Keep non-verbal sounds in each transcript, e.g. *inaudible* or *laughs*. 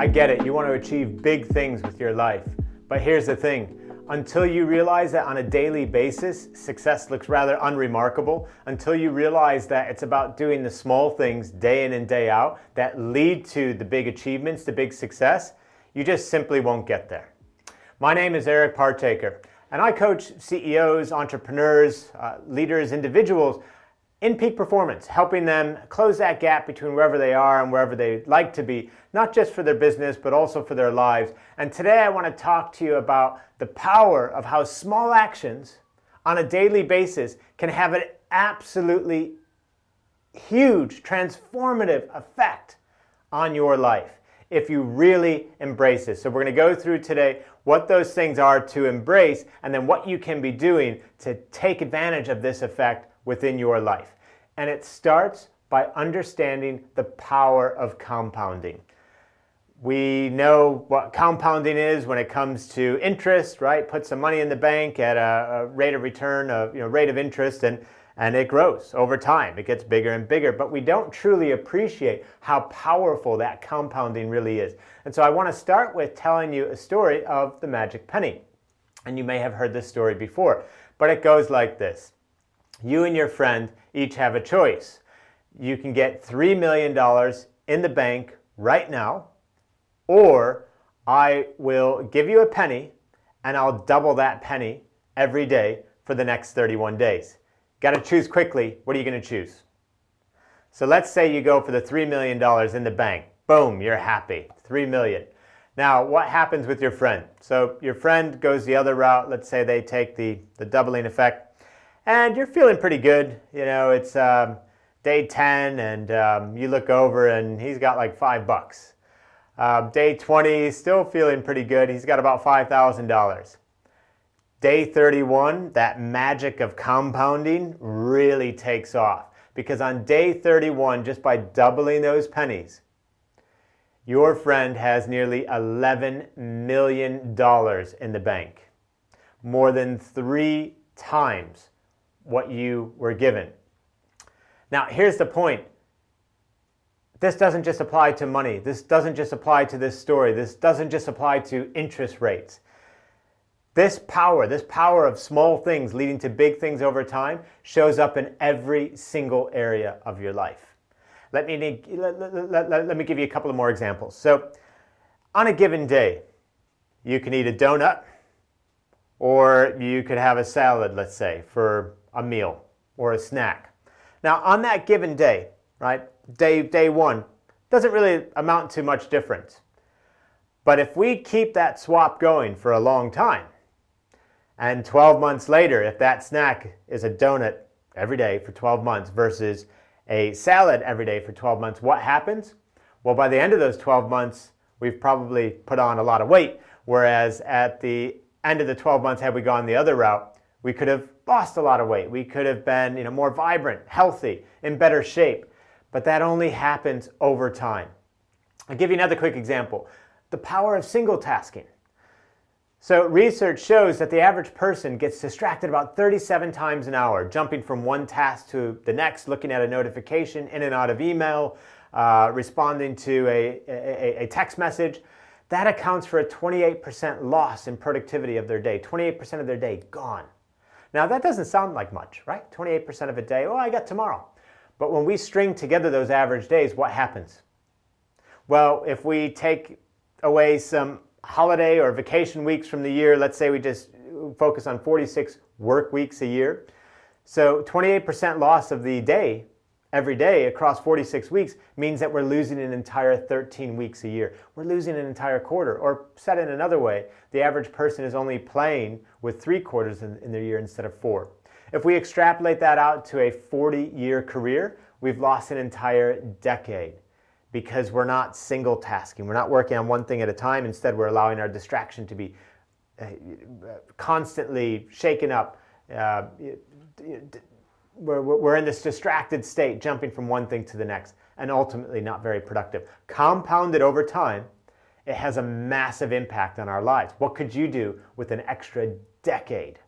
I get it, you want to achieve big things with your life. But here's the thing until you realize that on a daily basis, success looks rather unremarkable, until you realize that it's about doing the small things day in and day out that lead to the big achievements, the big success, you just simply won't get there. My name is Eric Partaker, and I coach CEOs, entrepreneurs, uh, leaders, individuals in peak performance, helping them close that gap between wherever they are and wherever they'd like to be, not just for their business, but also for their lives. And today I want to talk to you about the power of how small actions on a daily basis can have an absolutely huge transformative effect on your life if you really embrace it. So, we're going to go through today what those things are to embrace and then what you can be doing to take advantage of this effect within your life. And it starts by understanding the power of compounding. We know what compounding is when it comes to interest, right? Put some money in the bank at a, a rate of return of, you know, rate of interest and and it grows over time. It gets bigger and bigger, but we don't truly appreciate how powerful that compounding really is. And so I want to start with telling you a story of the magic penny. And you may have heard this story before, but it goes like this you and your friend each have a choice. You can get $3 million in the bank right now, or I will give you a penny and I'll double that penny every day for the next 31 days. Got to choose quickly. What are you going to choose? So let's say you go for the $3 million in the bank. Boom, you're happy. 3 million. Now, what happens with your friend? So your friend goes the other route. Let's say they take the, the doubling effect and you're feeling pretty good. You know, it's um, day 10, and um, you look over and he's got like five bucks. Uh, day 20, still feeling pretty good. He's got about $5,000. Day 31, that magic of compounding really takes off because on day 31, just by doubling those pennies, your friend has nearly $11 million in the bank, more than three times what you were given. Now, here's the point. This doesn't just apply to money. This doesn't just apply to this story. This doesn't just apply to interest rates. This power, this power of small things leading to big things over time, shows up in every single area of your life. Let me, let, let, let, let me give you a couple of more examples. So, on a given day, you can eat a donut, or you could have a salad, let's say, for a meal or a snack. Now, on that given day, right, day, day one, doesn't really amount to much difference. But if we keep that swap going for a long time, and 12 months later, if that snack is a donut every day for 12 months versus a salad every day for 12 months, what happens? Well, by the end of those 12 months, we've probably put on a lot of weight. Whereas at the end of the 12 months, had we gone the other route, we could have lost a lot of weight. We could have been you know, more vibrant, healthy, in better shape. But that only happens over time. I'll give you another quick example the power of single tasking. So, research shows that the average person gets distracted about 37 times an hour, jumping from one task to the next, looking at a notification, in and out of email, uh, responding to a, a, a text message. That accounts for a 28% loss in productivity of their day. 28% of their day gone. Now, that doesn't sound like much, right? 28% of a day, oh, I got tomorrow. But when we string together those average days, what happens? Well, if we take away some holiday or vacation weeks from the year, let's say we just focus on 46 work weeks a year. So 28% loss of the day every day across 46 weeks means that we're losing an entire 13 weeks a year. We're losing an entire quarter. Or said in another way, the average person is only playing with three quarters in, in their year instead of four. If we extrapolate that out to a 40 year career, we've lost an entire decade because we're not single tasking. We're not working on one thing at a time. Instead, we're allowing our distraction to be uh, constantly shaken up. Uh, we're, we're in this distracted state, jumping from one thing to the next, and ultimately not very productive. Compounded over time, it has a massive impact on our lives. What could you do with an extra decade?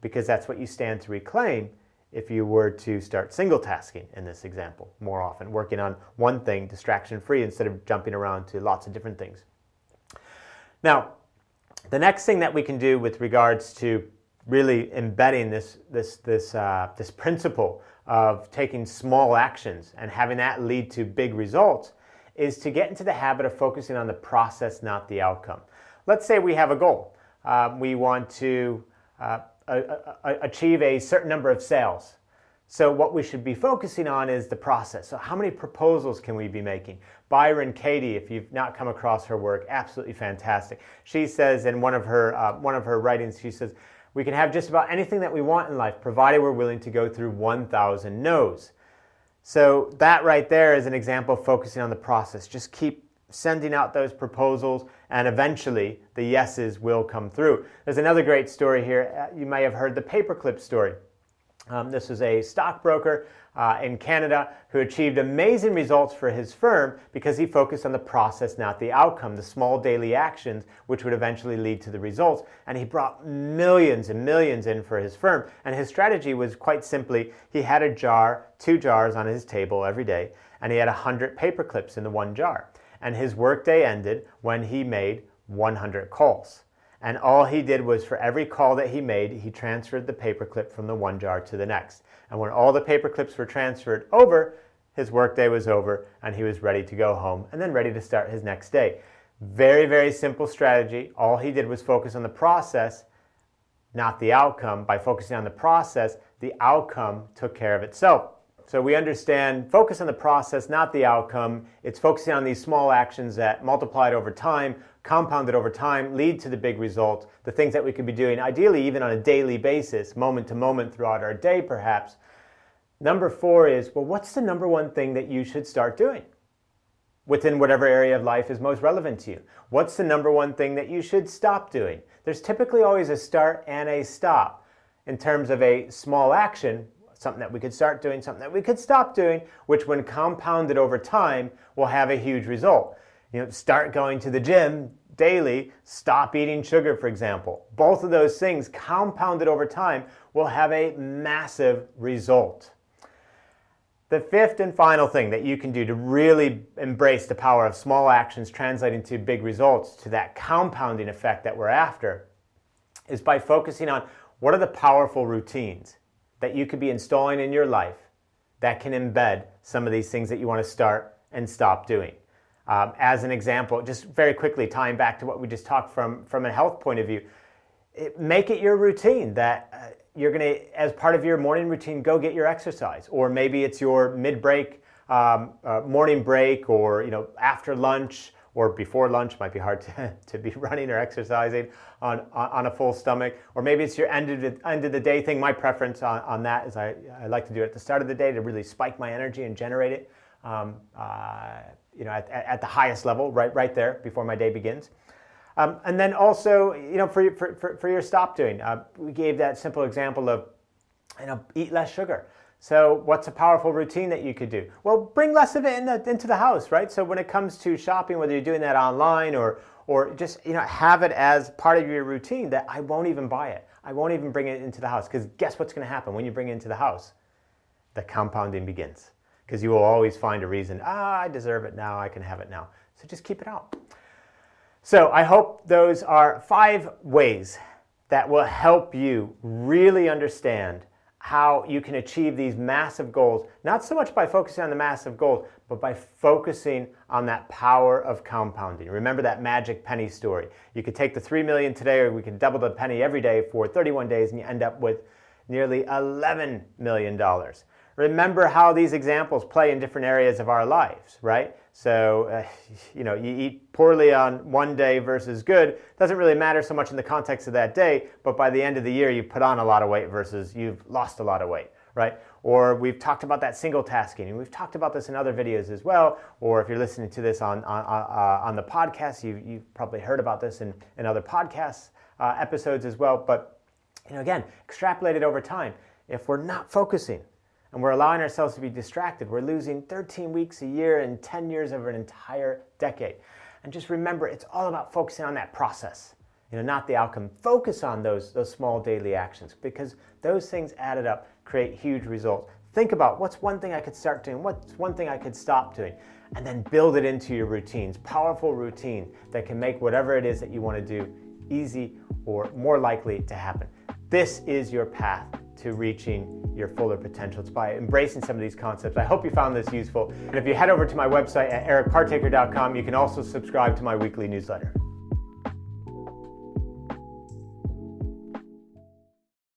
Because that's what you stand to reclaim if you were to start single tasking in this example more often, working on one thing distraction free instead of jumping around to lots of different things. Now, the next thing that we can do with regards to really embedding this, this, this, uh, this principle of taking small actions and having that lead to big results is to get into the habit of focusing on the process, not the outcome. Let's say we have a goal. Uh, we want to uh, achieve a certain number of sales. So, what we should be focusing on is the process. So, how many proposals can we be making? Byron Katie, if you've not come across her work, absolutely fantastic. She says in one of her uh, one of her writings, she says, "We can have just about anything that we want in life, provided we're willing to go through 1,000 no's." So that right there is an example of focusing on the process. Just keep sending out those proposals, and eventually the yeses will come through. There's another great story here. Uh, you may have heard the paperclip story. Um, this is a stockbroker uh, in Canada who achieved amazing results for his firm because he focused on the process, not the outcome, the small daily actions which would eventually lead to the results. And he brought millions and millions in for his firm. And his strategy was quite simply he had a jar, two jars on his table every day, and he had 100 paper clips in the one jar. And his workday ended when he made 100 calls. And all he did was for every call that he made, he transferred the paperclip from the one jar to the next. And when all the paper clips were transferred over, his workday was over and he was ready to go home and then ready to start his next day. Very, very simple strategy. All he did was focus on the process, not the outcome. By focusing on the process, the outcome took care of itself. So we understand focus on the process, not the outcome. It's focusing on these small actions that multiplied over time, compounded over time, lead to the big result, the things that we could be doing, ideally even on a daily basis, moment to moment throughout our day perhaps. Number four is, well, what's the number one thing that you should start doing? Within whatever area of life is most relevant to you. What's the number one thing that you should stop doing? There's typically always a start and a stop in terms of a small action something that we could start doing, something that we could stop doing, which when compounded over time will have a huge result. You know, start going to the gym daily, stop eating sugar, for example. Both of those things compounded over time will have a massive result. The fifth and final thing that you can do to really embrace the power of small actions translating to big results, to that compounding effect that we're after, is by focusing on what are the powerful routines that you could be installing in your life that can embed some of these things that you want to start and stop doing. Um, as an example, just very quickly tying back to what we just talked from from a health point of view, it, make it your routine that uh, you're going to, as part of your morning routine, go get your exercise, or maybe it's your mid break, um, uh, morning break, or you know after lunch or before lunch might be hard *laughs* to, to be running or exercising on, on a full stomach. Or maybe it's your end of the, end of the day thing. My preference on, on that is I, I like to do it at the start of the day to really spike my energy and generate it um, uh, you know at, at the highest level right right there before my day begins. Um, and then also you know for, for, for, your stop doing uh, we gave that simple example of you know eat less sugar so, what's a powerful routine that you could do? Well, bring less of it in the, into the house, right? So, when it comes to shopping, whether you're doing that online or or just you know have it as part of your routine that I won't even buy it. I won't even bring it into the house because guess what's going to happen when you bring it into the house? The compounding begins because you will always find a reason. Ah, I deserve it now. I can have it now. So just keep it out. So I hope those are five ways that will help you really understand how you can achieve these massive goals, not so much by focusing on the massive goals, but by focusing on that power of compounding. Remember that magic penny story. You could take the 3 million today, or we could double the penny every day for 31 days, and you end up with nearly $11 million. Remember how these examples play in different areas of our lives, right? So, uh, *laughs* you know, you eat poorly on one day versus good doesn't really matter so much in the context of that day, but by the end of the year, you've put on a lot of weight versus you've lost a lot of weight, right? Or we've talked about that single tasking, and we've talked about this in other videos as well. Or if you're listening to this on, on, uh, on the podcast, you, you've probably heard about this in, in other podcast uh, episodes as well. But, you know, again, extrapolated over time, if we're not focusing, and we're allowing ourselves to be distracted. We're losing 13 weeks a year and 10 years over an entire decade. And just remember, it's all about focusing on that process, you know, not the outcome. Focus on those, those small daily actions because those things added up create huge results. think about what's one thing I could start doing, what's one thing I could stop doing, and then build it into your routines. Powerful routine that can make whatever it is that you want to do easy or more likely to happen. This is your path to reaching your fuller potential. It's by embracing some of these concepts. I hope you found this useful. And if you head over to my website at ericpartaker.com, you can also subscribe to my weekly newsletter.